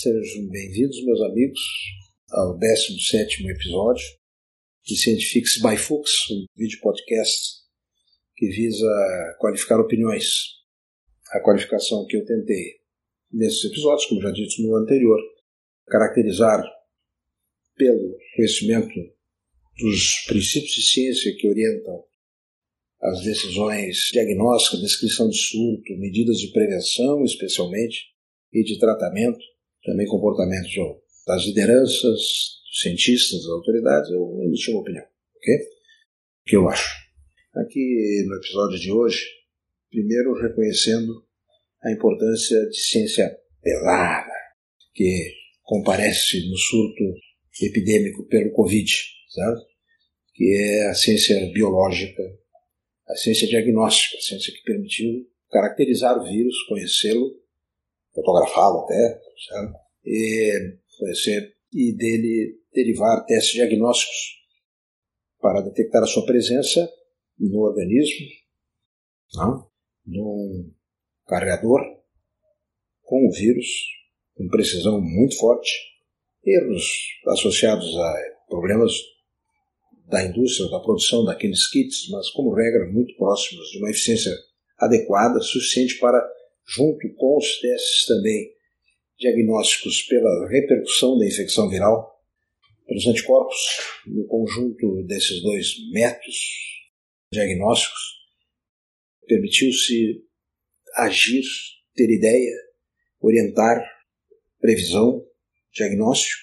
Sejam bem-vindos, meus amigos, ao 17 episódio de Scientifics by Fuchs, um vídeo podcast que visa qualificar opiniões. A qualificação que eu tentei nesses episódios, como já disse no anterior, caracterizar pelo conhecimento dos princípios de ciência que orientam as decisões diagnósticas, descrição de surto, medidas de prevenção, especialmente, e de tratamento, também comportamento das lideranças, dos cientistas, das autoridades, eu emiti uma opinião, ok? O que eu acho. Aqui no episódio de hoje, primeiro reconhecendo a importância de ciência pesada, que comparece no surto epidêmico pelo Covid, certo? que é a ciência biológica, a ciência diagnóstica, a ciência que permitiu caracterizar o vírus, conhecê-lo, fotografá-lo até, certo? e e dele derivar testes diagnósticos para detectar a sua presença no organismo, não? num carregador com o vírus, com precisão muito forte, erros associados a problemas da indústria, da produção daqueles kits, mas como regra muito próximos de uma eficiência adequada, suficiente para, junto com os testes também diagnósticos pela repercussão da infecção viral, pelos anticorpos, no conjunto desses dois métodos diagnósticos, permitiu-se agir, ter ideia, orientar, previsão, diagnóstico,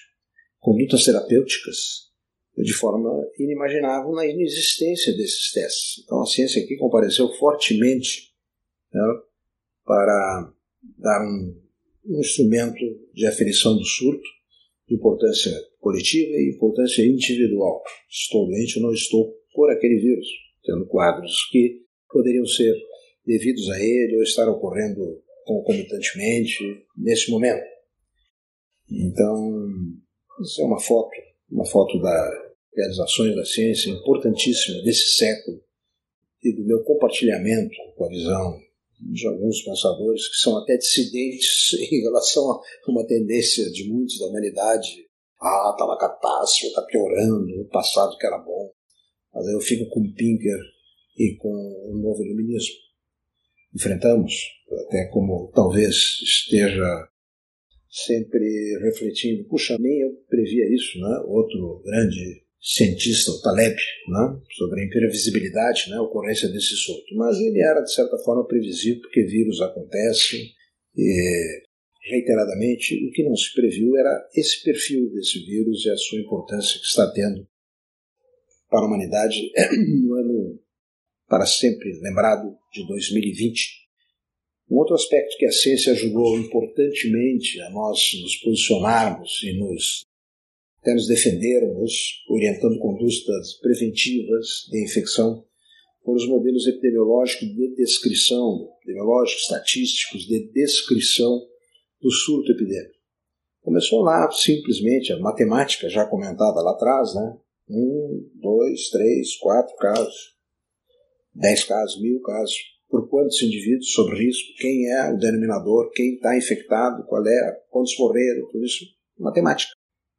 condutas terapêuticas, de forma inimaginável na inexistência desses testes. Então a ciência aqui compareceu fortemente né, para dar um um instrumento de aferição do surto, de importância coletiva e importância individual. Estou doente ou não estou por aquele vírus, tendo quadros que poderiam ser devidos a ele ou estar ocorrendo concomitantemente nesse momento. Então, isso é uma foto, uma foto das realizações da ciência importantíssima desse século e do meu compartilhamento com a visão de alguns pensadores que são até dissidentes em relação a uma tendência de muitos da humanidade. Ah, está uma catástrofe, está piorando, o passado que era bom. Mas aí eu fico com Pinker e com o novo iluminismo. Enfrentamos, até como talvez esteja sempre refletindo, puxa, nem eu previa isso, né? Outro grande cientista, o Taleb, né, sobre a imprevisibilidade, né, a ocorrência desse surto. Mas ele era, de certa forma, previsível, porque vírus acontecem e, reiteradamente. O que não se previu era esse perfil desse vírus e a sua importância que está tendo para a humanidade no ano para sempre lembrado de 2020. Um outro aspecto que a ciência ajudou importantemente a nós nos posicionarmos e nos até nos defendermos, orientando condutas preventivas de infecção, foram os modelos epidemiológicos de descrição, epidemiológicos, estatísticos de descrição do surto epidêmico. Começou lá, simplesmente, a matemática já comentada lá atrás, né? Um, dois, três, quatro casos, dez casos, mil casos, por quantos indivíduos sob risco, quem é o denominador, quem está infectado, qual é, quantos morreram, tudo isso, matemática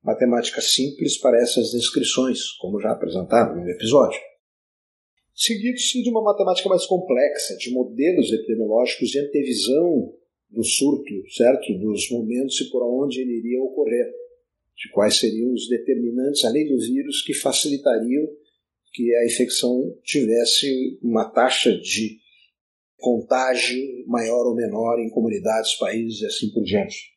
matemática simples para essas descrições, como já apresentado no episódio. Seguido-se de uma matemática mais complexa, de modelos epidemiológicos de antevisão do surto, certo? Dos momentos e por onde ele iria ocorrer, de quais seriam os determinantes, além do vírus, que facilitariam que a infecção tivesse uma taxa de contágio maior ou menor em comunidades, países e assim por diante.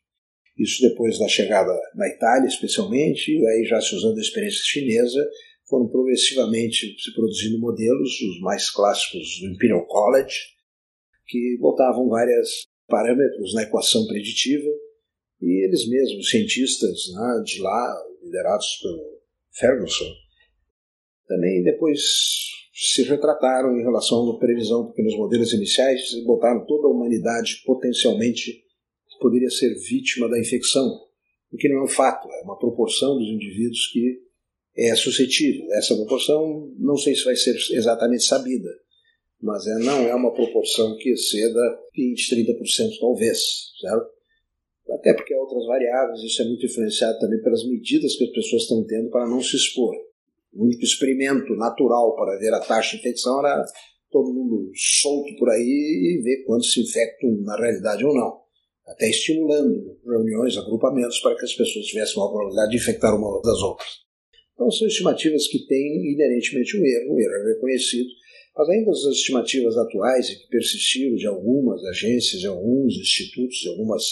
Isso depois da chegada na Itália, especialmente, e aí já se usando a experiência chinesa, foram progressivamente se produzindo modelos, os mais clássicos do Imperial College, que botavam vários parâmetros na equação preditiva, e eles mesmos, cientistas né, de lá, liderados pelo Ferguson, também depois se retrataram em relação à previsão, porque nos modelos iniciais botaram toda a humanidade potencialmente poderia ser vítima da infecção, o que não é um fato, é uma proporção dos indivíduos que é suscetível. Essa proporção não sei se vai ser exatamente sabida, mas é, não é uma proporção que exceda 20, 30% talvez, certo? até porque há outras variáveis, isso é muito influenciado também pelas medidas que as pessoas estão tendo para não se expor. O único experimento natural para ver a taxa de infecção era todo mundo solto por aí e ver quantos se infectam na realidade ou não. Até estimulando reuniões, agrupamentos, para que as pessoas tivessem uma probabilidade de infectar uma das outras. Então são estimativas que têm inerentemente um erro, um erro é reconhecido, mas ainda as estimativas atuais e que persistiram de algumas agências, de alguns institutos, de algumas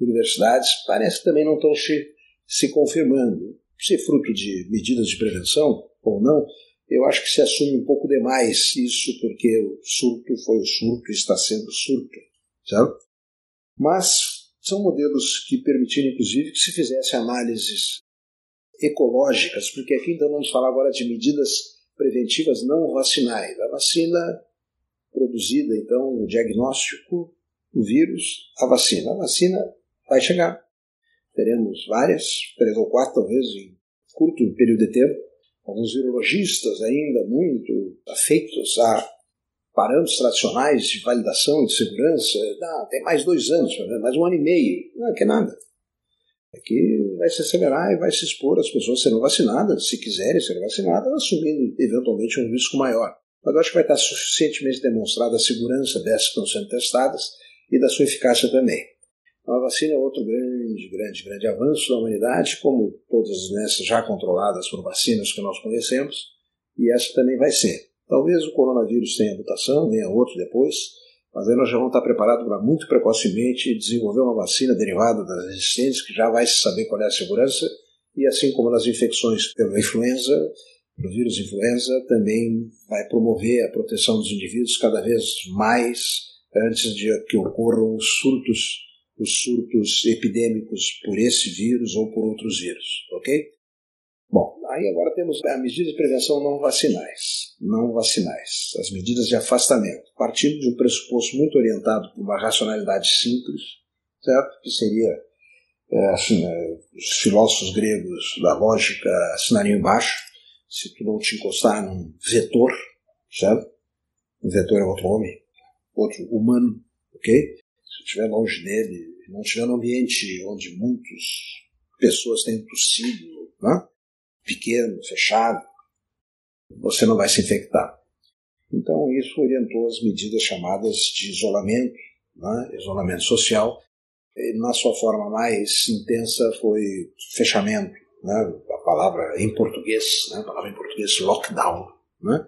universidades, parece que também não estão se, se confirmando. Se é fruto de medidas de prevenção ou não, eu acho que se assume um pouco demais isso, porque o surto foi o surto e está sendo surto, certo? Mas são modelos que permitiram, inclusive, que se fizesse análises ecológicas, porque aqui então vamos falar agora de medidas preventivas não vacinais. A vacina produzida, então, o diagnóstico, o vírus, a vacina. A vacina vai chegar. Teremos várias, três ou quatro, talvez, em curto período de tempo alguns virologistas ainda muito afeitos a parâmetros tradicionais de validação e de segurança, dá, tem mais dois anos, mais um ano e meio, não é que é nada. Aqui vai se acelerar e vai se expor as pessoas serão vacinadas, se quiserem ser vacinadas, assumindo eventualmente um risco maior. Mas eu acho que vai estar suficientemente demonstrada a segurança dessas que estão sendo testadas e da sua eficácia também. A vacina é outro grande, grande, grande avanço da humanidade, como todas nessas já controladas por vacinas que nós conhecemos, e essa também vai ser. Talvez o coronavírus tenha mutação, venha outro depois, mas aí nós já vamos estar preparados para muito precocemente desenvolver uma vacina derivada das existentes, que já vai se saber qual é a segurança, e assim como nas infecções pela influenza, pelo vírus influenza, também vai promover a proteção dos indivíduos cada vez mais antes de que ocorram os surtos os surtos epidêmicos por esse vírus ou por outros vírus, ok? Bom, aí agora temos as medidas de prevenção não vacinais. Não vacinais. As medidas de afastamento. Partindo de um pressuposto muito orientado por uma racionalidade simples, certo? Que seria, é, assim, é, os filósofos gregos da lógica assinariam embaixo, se tu não te encostar num vetor, certo? Um vetor é outro homem, outro humano, ok? estiver longe dele, não estiver num ambiente onde muitas pessoas têm tossido, né? Pequeno, fechado, você não vai se infectar. Então, isso orientou as medidas chamadas de isolamento, né? isolamento social. E, na sua forma mais intensa foi fechamento, né? a palavra em português, né? a palavra em português lockdown. Né?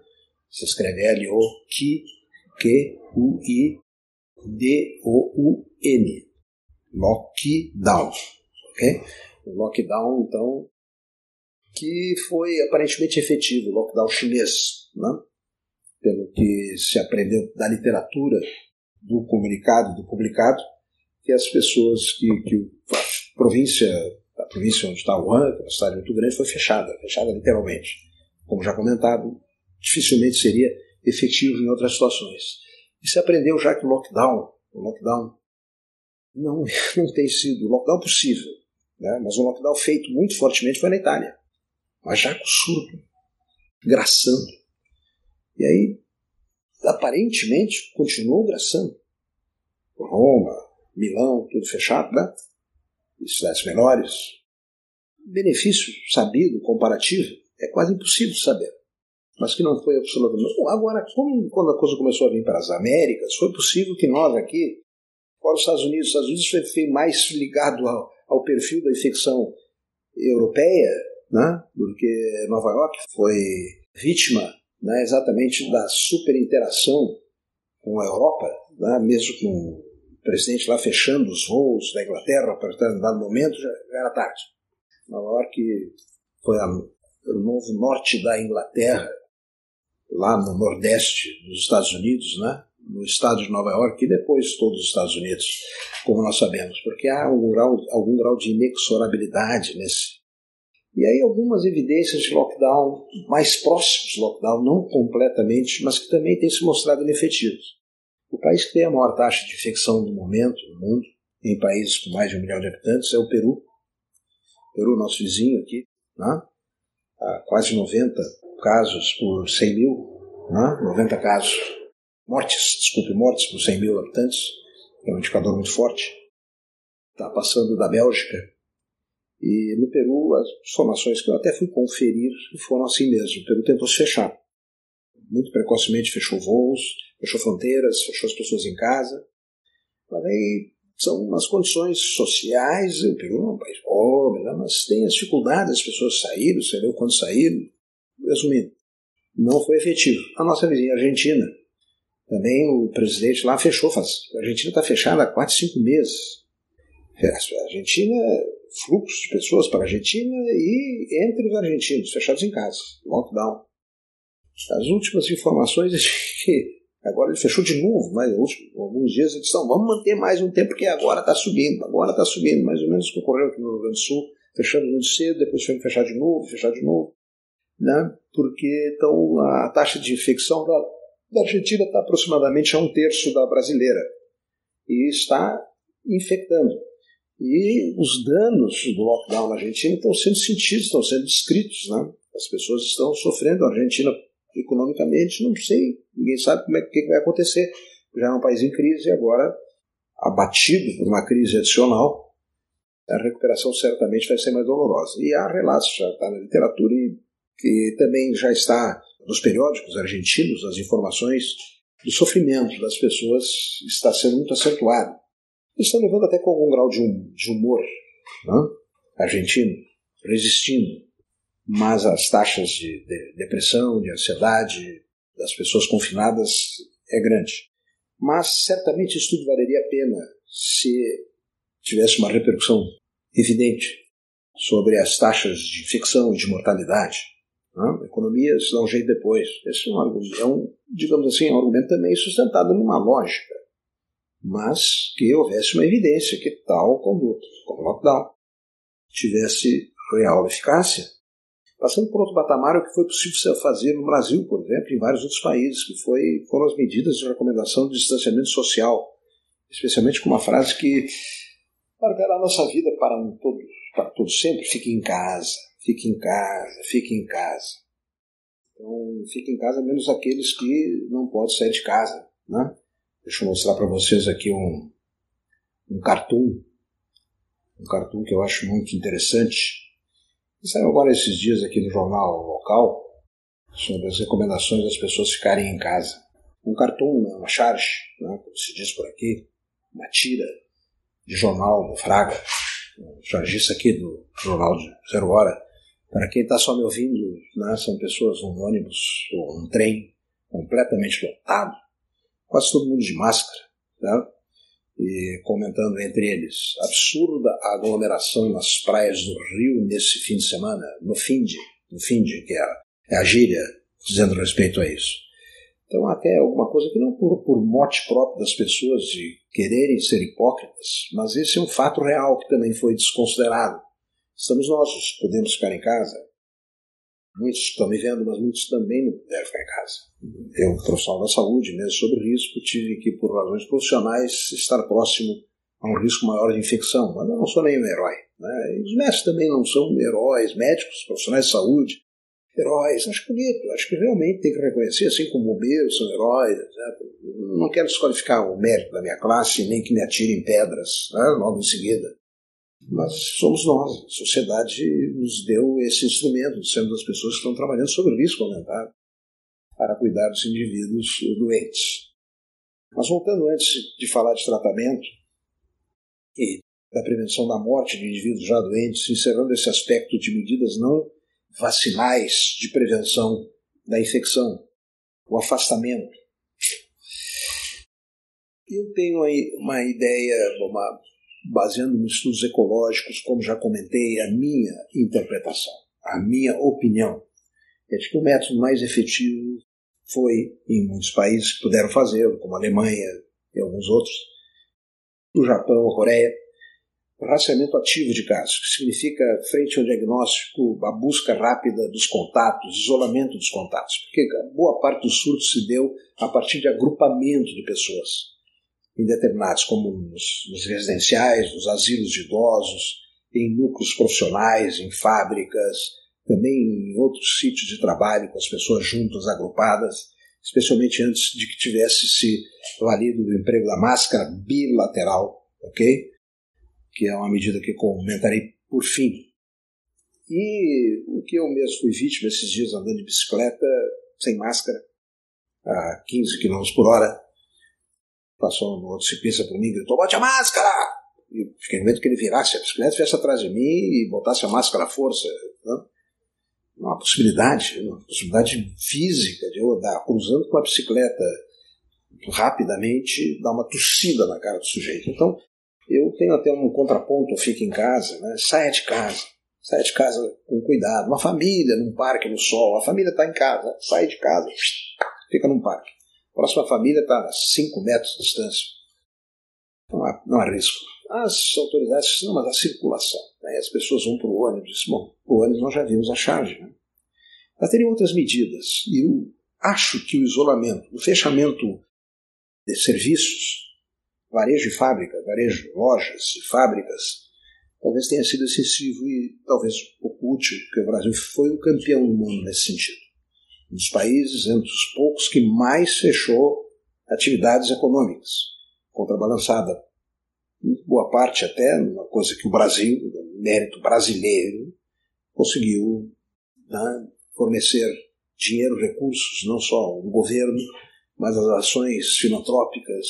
Se escreve L-O-Q-Q-U-I D-O-U-N. Lockdown. Ok? O lockdown, então, que foi aparentemente efetivo, o lockdown chinês, né? pelo que se aprendeu da literatura, do comunicado, do publicado, que as pessoas que, que a província, a província onde está Wuhan, que é uma cidade muito grande, foi fechada, fechada literalmente. Como já comentado, dificilmente seria efetivo em outras situações. E se aprendeu já que o lockdown, o lockdown não, não tem sido o lockdown possível, né? mas o lockdown feito muito fortemente foi na Itália, com surdo, graçando. E aí, aparentemente, continuou graçando. Roma, Milão, tudo fechado, né? E cidades menores. Benefício sabido, comparativo, é quase impossível saber mas que não foi absolutamente. Agora, como, quando a coisa começou a vir para as Américas, foi possível que nós aqui, fora os Estados Unidos, os Estados Unidos foi mais ligado ao, ao, perfil da infecção europeia, né? porque Nova York foi vítima né, exatamente da superinteração com a Europa, né, mesmo com o presidente lá fechando os voos da Inglaterra, para dado momento, já, já era tarde. Nova York foi a, o novo norte da Inglaterra, lá no nordeste dos Estados Unidos, né? no estado de Nova York e depois todos os Estados Unidos, como nós sabemos, porque há algum grau, algum grau de inexorabilidade nesse. E aí algumas evidências de lockdown mais próximos do lockdown, não completamente, mas que também têm se mostrado inefetivos. O país que tem a maior taxa de infecção no momento no mundo, em países com mais de um milhão de habitantes, é o Peru. O Peru, nosso vizinho aqui, né? há quase 90 casos por 100 mil, né? 90 casos, mortes, desculpe, mortes por 100 mil habitantes, é um indicador muito forte. está passando da Bélgica. E no Peru, as informações que eu até fui conferir foram assim mesmo. O Peru tentou se fechar. Muito precocemente fechou voos, fechou fronteiras, fechou as pessoas em casa. Mas aí são umas condições sociais. O Peru é um país pobre, né? mas tem as dificuldades, as pessoas saíram, você viu quando saíram. Resumindo, não foi efetivo. A nossa vizinha Argentina, também o presidente lá fechou, faz, a Argentina está fechada há 4, 5 meses. A Argentina, fluxo de pessoas para a Argentina e entre os argentinos, fechados em casa, lockdown. As últimas informações é que Agora ele fechou de novo, mas alguns dias eles estão, vamos manter mais um tempo, porque agora está subindo, agora está subindo, mais ou menos o que ocorreu aqui no Rio Grande do Sul, fechando muito cedo, depois foi fechar de novo, fechar de novo, né? porque então, a taxa de infecção da, da Argentina está aproximadamente a um terço da brasileira, e está infectando. E os danos do lockdown na Argentina estão sendo sentidos, estão sendo descritos. Né? As pessoas estão sofrendo. A Argentina economicamente, não sei, ninguém sabe como é que vai acontecer. Já é um país em crise e agora, abatido por uma crise adicional, a recuperação certamente vai ser mais dolorosa. E há relatos, já está na literatura, e que também já está nos periódicos argentinos, as informações do sofrimento das pessoas está sendo muito acentuado. Estão levando até com algum grau de, hum, de humor, né? argentino, resistindo mas as taxas de, de depressão, de ansiedade das pessoas confinadas é grande. Mas certamente isso tudo valeria a pena se tivesse uma repercussão evidente sobre as taxas de infecção e de mortalidade. A economia se dá um jeito depois. Esse é um, é um, digamos assim, um argumento também sustentado numa lógica, mas que houvesse uma evidência que tal conduta, como lockdown, tivesse real eficácia Passando por outro patamar, o que foi possível fazer no Brasil, por exemplo, e em vários outros países, que foi, foram as medidas de recomendação de distanciamento social, especialmente com uma frase que marcará a nossa vida para, um todo, para todo sempre, fique em casa, fique em casa, fique em casa. Então, fique em casa menos aqueles que não podem sair de casa. Né? Deixa eu mostrar para vocês aqui um, um cartoon, um cartoon que eu acho muito interessante, Saiu agora esses dias aqui no jornal local sobre as recomendações das pessoas ficarem em casa. Um cartoon, né, uma charge, né, como se diz por aqui, uma tira de jornal do Fraga, um chargista aqui do jornal de Zero Hora. Para quem está só me ouvindo, né, são pessoas num ônibus ou um trem completamente lotado, quase todo mundo de máscara. Né? e comentando entre eles, absurda aglomeração nas praias do Rio nesse fim de semana, no fim de, no fim de que é a, é a gíria dizendo respeito a isso. Então até alguma coisa que não por, por mote próprio das pessoas de quererem ser hipócritas, mas esse é um fato real que também foi desconsiderado. Estamos nós, podemos ficar em casa, Muitos estão me vendo, mas muitos também não puderam ficar em casa. Eu, profissional da saúde, mesmo sobre risco, tive que, por razões profissionais, estar próximo a um risco maior de infecção. Mas não sou nenhum herói. Né? E os médicos também não são heróis, médicos, profissionais de saúde, heróis. Acho bonito, acho que realmente tem que reconhecer, assim como bombeiros são heróis. Né? Não quero desqualificar o mérito da minha classe, nem que me atirem pedras né? logo em seguida mas somos nós. A sociedade nos deu esse instrumento, sendo as pessoas que estão trabalhando sobre o risco aumentado para cuidar dos indivíduos doentes. Mas voltando antes de falar de tratamento e da prevenção da morte de indivíduos já doentes, encerrando esse aspecto de medidas não vacinais de prevenção da infecção, o afastamento. Eu tenho aí uma ideia, uma baseando-me em estudos ecológicos, como já comentei, a minha interpretação, a minha opinião, é de que o método mais efetivo foi, em muitos países que puderam fazê-lo, como a Alemanha e alguns outros, o Japão, a Coreia, rastreamento ativo de casos, que significa, frente ao diagnóstico, a busca rápida dos contatos, isolamento dos contatos, porque boa parte do surto se deu a partir de agrupamento de pessoas em determinados, como nos, nos residenciais, nos asilos de idosos, em núcleos profissionais, em fábricas, também em outros sítios de trabalho, com as pessoas juntas, agrupadas, especialmente antes de que tivesse se valido do emprego da máscara bilateral, ok? que é uma medida que comentarei por fim. E o que eu mesmo fui vítima esses dias andando de bicicleta sem máscara, a 15 km por hora, passou um outro ciclista por mim gritou: bote a máscara! E fiquei com medo que ele virasse a bicicleta, viesse atrás de mim e botasse a máscara à força. Né? Uma possibilidade, uma possibilidade física de eu andar cruzando com a bicicleta rapidamente, dar uma tossida na cara do sujeito. Então, eu tenho até um contraponto, eu fico em casa, né? saia de casa Sai de casa com cuidado. Uma família num parque no sol. A família está em casa. Sai de casa, fica num parque. A próxima família está a 5 metros de distância. Não há, não há risco. As autoridades não, mas a circulação. Né? As pessoas vão para o ônibus. Bom, o ônibus nós já vimos a charge. Né? Mas teriam outras medidas. E eu acho que o isolamento, o fechamento de serviços, varejo de fábrica, varejo lojas e fábricas, talvez tenha sido excessivo e talvez pouco útil, porque o Brasil foi o campeão do mundo nesse sentido. Um dos países, entre os poucos, que mais fechou atividades econômicas, contrabalançada, boa parte até, uma coisa que o Brasil, mérito brasileiro, conseguiu né, fornecer dinheiro, recursos, não só o governo, mas as ações filantrópicas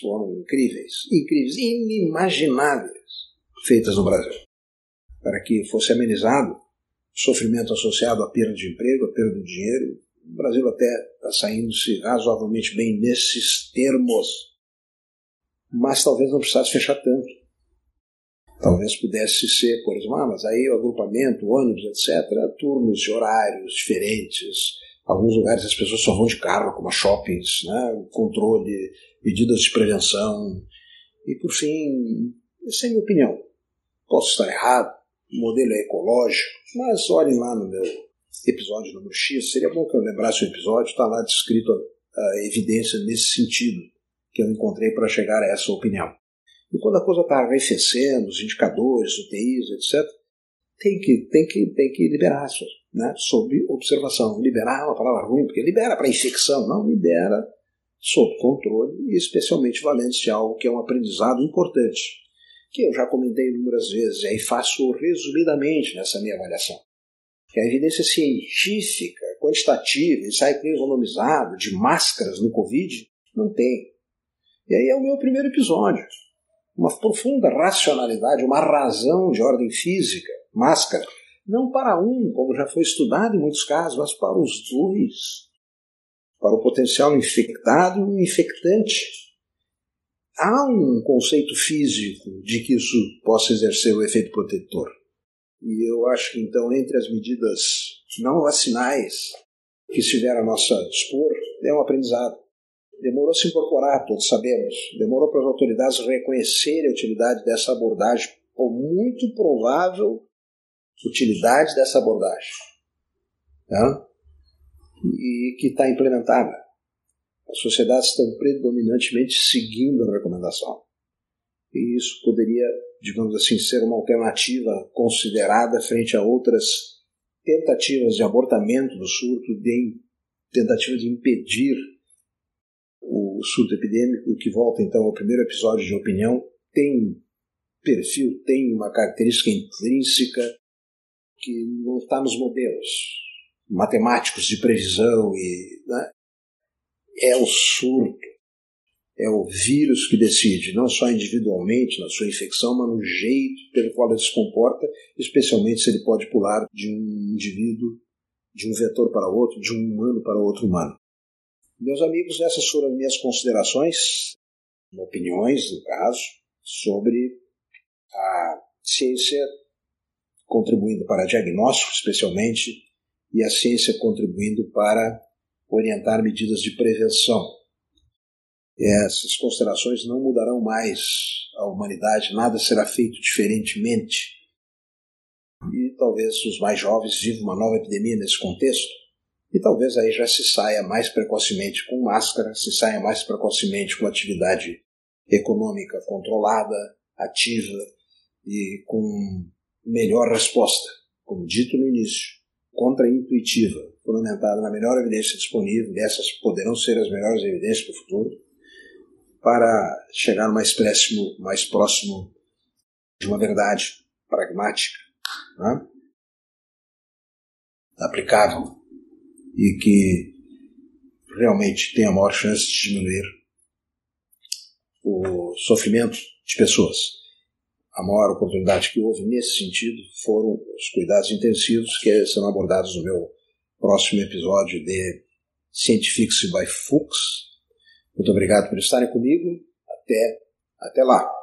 foram incríveis, incríveis, inimagináveis feitas no Brasil, para que fosse amenizado sofrimento associado à perda de emprego, à perda de dinheiro. O Brasil até está saindo-se razoavelmente bem nesses termos, mas talvez não precisasse fechar tanto. Talvez pudesse ser, por exemplo, ah, mas aí o agrupamento, ônibus, etc., turnos de horários diferentes. Alguns lugares as pessoas só vão de carro, como a shoppings, né? controle, medidas de prevenção. E, por fim, essa é a minha opinião. Posso estar errado, o modelo é ecológico, mas olhem lá no meu episódio número X, seria bom que eu lembrasse o episódio, está lá descrito a, evidência nesse sentido que eu encontrei para chegar a essa opinião. E quando a coisa está arrefecendo, os indicadores, UTIs, etc., tem que, tem que, tem que liberar né, sob observação. Liberar é uma palavra ruim, porque libera para infecção, não libera sob controle e especialmente valente de algo que é um aprendizado importante que eu já comentei inúmeras vezes, e aí faço resumidamente nessa minha avaliação. Que a evidência científica, quantitativa, ensaio clínico randomizado de máscaras no Covid, não tem. E aí é o meu primeiro episódio. Uma profunda racionalidade, uma razão de ordem física, máscara, não para um, como já foi estudado em muitos casos, mas para os dois. Para o potencial infectado e infectante há um conceito físico de que isso possa exercer o efeito protetor. E eu acho que, então, entre as medidas não vacinais que estiveram a nosso dispor, é um aprendizado. Demorou se incorporar, todos sabemos. Demorou para as autoridades reconhecerem a utilidade dessa abordagem, ou muito provável utilidade dessa abordagem. Tá? E que está implementada. As sociedades estão predominantemente seguindo a recomendação. E isso poderia, digamos assim, ser uma alternativa considerada frente a outras tentativas de abortamento do surto, de tentativa de impedir o surto epidêmico, que volta então ao primeiro episódio de opinião, tem perfil, tem uma característica intrínseca que não está nos modelos matemáticos de previsão e né? É o surto, é o vírus que decide, não só individualmente na sua infecção, mas no jeito pelo qual ele se comporta, especialmente se ele pode pular de um indivíduo, de um vetor para outro, de um humano para outro humano. Meus amigos, essas foram minhas considerações, opiniões, no caso, sobre a ciência contribuindo para diagnóstico, especialmente, e a ciência contribuindo para orientar medidas de prevenção. Essas considerações não mudarão mais a humanidade, nada será feito diferentemente. E talvez os mais jovens vivam uma nova epidemia nesse contexto, e talvez aí já se saia mais precocemente com máscara, se saia mais precocemente com atividade econômica controlada, ativa e com melhor resposta, como dito no início contraintuitiva, fundamentada na melhor evidência disponível, essas poderão ser as melhores evidências para o futuro, para chegar mais próximo, mais próximo de uma verdade pragmática, né? aplicável e que realmente tem a maior chance de diminuir o sofrimento de pessoas. A maior oportunidade que houve nesse sentido foram os cuidados intensivos que serão abordados no meu próximo episódio de Scientifics by Fuchs. Muito obrigado por estarem comigo. Até, até lá.